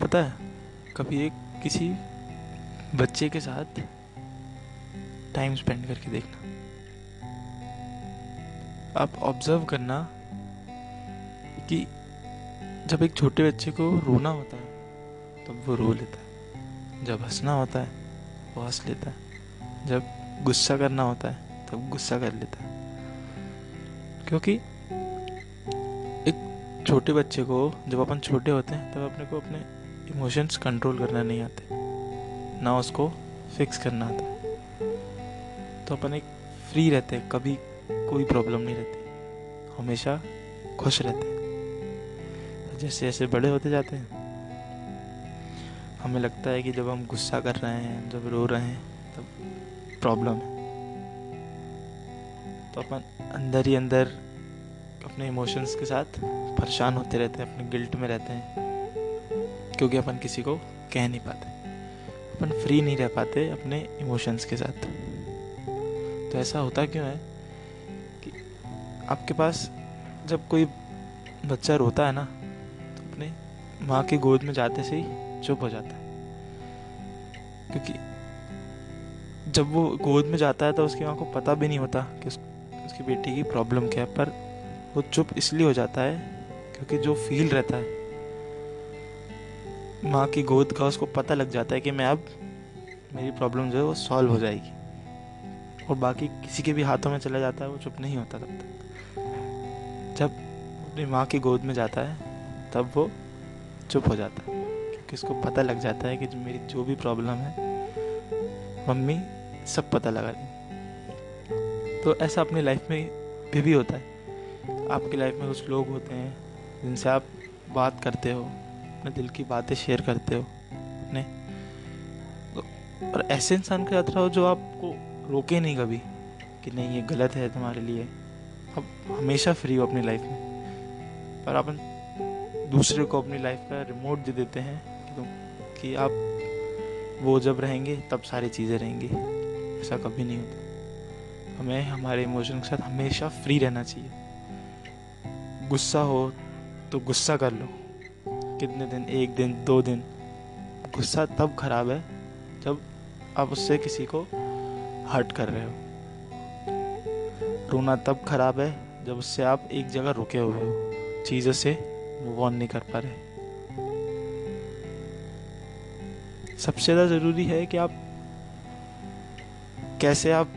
पता है, कभी एक किसी बच्चे के साथ टाइम स्पेंड करके देखना। आप ऑब्ज़र्व करना कि जब एक छोटे बच्चे को रोना होता है, तब वो रो लेता है। जब हंसना होता है, वो हंस लेता है। जब गुस्सा करना होता है, तब गुस्सा कर लेता है। क्योंकि एक छोटे बच्चे को, जब अपन छोटे होते हैं, तब अपने को अपने इमोशंस कंट्रोल करना नहीं आते। ना उसको फिक्स करना आता। तो अपन एक फ्री रहते हैं, कभी कोई प्रॉब्लम नहीं रहती। हमेशा खुश रहते हैं। जैसे जैसे बड़े होते जाते हैं, हमें लगता है कि जब हम गुस्सा कर रहे हैं, जब रो रहे हैं, तब प्रॉब्लम है। तो अपन अंदर ही अंदर अपने इमोशंस के साथ परेशान होते रहते हैं, अपने गिल्ट में रहते हैं। क्योंकि अपन किसी को कह नहीं पाते। अपन फ्री नहीं रह पाते अपने इमोशंस के साथ। तो ऐसा होता क्यों है कि आपके पास जब कोई बच्चा रोता है ना तो अपने माँ की गोद में जाते से ही चुप हो जाता है। क्योंकि जब वो गोद में जाता है तो उसकी माँ को पता भी नहीं होता कि उस, उसकी बेटी की प्रॉब्लम क्या है पर वो चुप इसलिए हो जाता है क्योंकि जो फील रहता है माँ की गोद का उसको पता लग जाता है कि मैं अब मेरी प्रॉब्लम जो है वो सॉल्व हो जाएगी। और बाकी किसी के भी हाथों में चला जाता है वो चुप नहीं होता तब तक। जब अपनी माँ की गोद में जाता है तब वो चुप हो जाता है। क्योंकि उसको पता लग जाता है कि मेरी जो भी प्रॉब्लम है मम्मी सब पता लगा ली तो ऐसा अपनी लाइफ में भी, भी होता है। आपकी लाइफ में कुछ लोग होते हैं जिनसे आप बात करते हो। अपने दिल की बातें शेयर करते हो? अपने तो और ऐसे इंसान के साथ रहो जो आपको रोके नहीं कभी कि नहीं, ये गलत है तुम्हारे लिए। अब हमेशा फ्री हो अपनी लाइफ में। पर अपन दूसरे को अपनी लाइफ का रिमोट दे देते हैं कि तुम, कि आप वो जब रहेंगे, तब सारी चीज़ें रहेंगी। ऐसा कभी नहीं होता। हमें, हमारे इमोशन के साथ हमेशा फ्री रहना चाहिए। गुस्सा हो तो गुस्सा कर लो। कितने दिन? एक दिन, दो दिन। गुस्सा तब खराब है जब आप उससे किसी को हर्ट कर रहे हो। रोना तब खराब है जब उससे आप एक जगह रुके हुए हो। चीज़ों से मूव ऑन नहीं कर पा रहे। सबसे ज़्यादा ज़रूरी है कि आप कैसे आप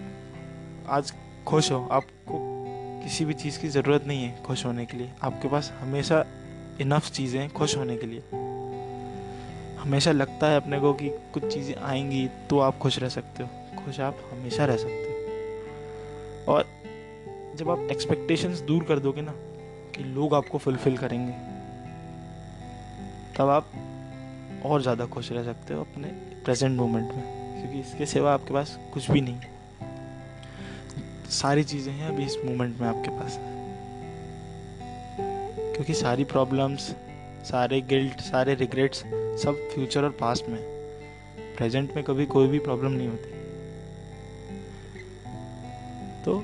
आज खुश हो। आपको किसी भी चीज़ की ज़रूरत नहीं है खुश होने के लिए। आपके पास हमेशा इनफ चीज़ें खुश होने के लिए। हमेशा लगता है अपने को कि कुछ चीज़ें आएँगी तो आप खुश रह सकते हो। खुश आप हमेशा रह सकते हो। और जब आप एक्सपेक्टेशंस दूर कर दोगे ना कि लोग आपको फुलफिल करेंगे, तब आप और ज़्यादा खुश रह सकते हो अपने प्रेजेंट मोमेंट में। क्योंकि इसके सिवा आपके पास कुछ भी नहीं है। सारी चीज़ें हैं अभी इस मोमेंट में आपके पास। क्योंकि सारी प्रॉब्लम्स सारे गिल्ट सारे रिग्रेट्स सब फ्यूचर और पास्ट में प्रेजेंट में कभी कोई भी प्रॉब्लम नहीं होती। तो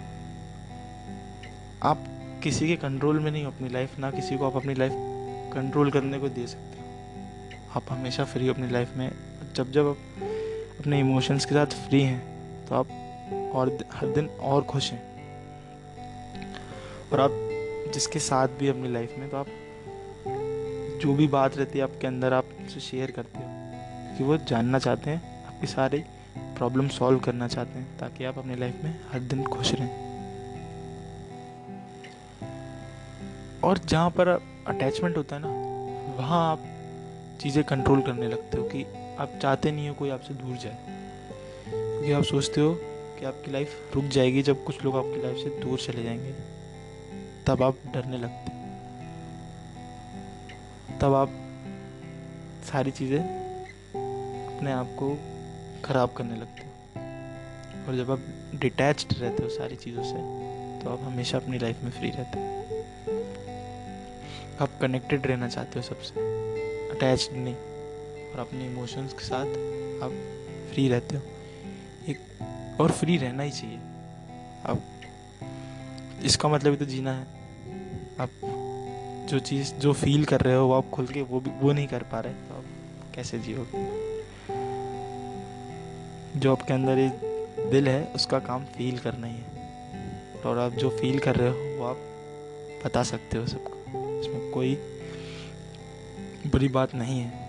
आप किसी के कंट्रोल में नहीं हो अपनी लाइफ ना किसी को आप अपनी लाइफ कंट्रोल करने को दे सकते हो। आप हमेशा फ्री हो अपनी लाइफ में। जब जब आप अपने इमोशंस के साथ फ्री हैं तो आप और हर दिन और खुश हैं। और आप जिसके साथ भी अपनी लाइफ में तो आप जो भी बात रहती है आपके अंदर, आप उसे शेयर करते हो। क्योंकि वो जानना चाहते हैं, आपकी सारी प्रॉब्लम सॉल्व करना चाहते हैं, ताकि आप अपनी लाइफ में हर दिन खुश रहें। और जहाँ पर अटैचमेंट होता है ना, वहाँ आप चीज़ें कंट्रोल करने लगते हो कि आप चाहते नहीं हो कोई आपसे दूर जाए। क्योंकि आप सोचते हो कि आपकी लाइफ रुक जाएगी जब कुछ लोग आपकी लाइफ से दूर चले जाएँगे। तब आप डरने लगते। तब आप सारी चीज़ें अपने आप को ख़राब करने लगते हो। और जब आप डिटैच्ड रहते हो सारी चीज़ों से तो आप हमेशा अपनी लाइफ में फ्री रहते हो। आप कनेक्टेड रहना चाहते हो सबसे। अटैच नहीं, और अपने इमोशंस के साथ आप फ्री रहते हो। एक और फ्री रहना ही चाहिए। आप, इसका मतलब ही तो जीना है। आप जो चीज़, जो फील कर रहे हो, वो आप खुल के वो भी, वो नहीं कर पा रहे तो आप कैसे जियोगे? जो आपके अंदर ये दिल है, उसका काम फील करना ही है। और आप जो फील कर रहे हो, वो आप बता सकते हो सबको। इसमें कोई बुरी बात नहीं है।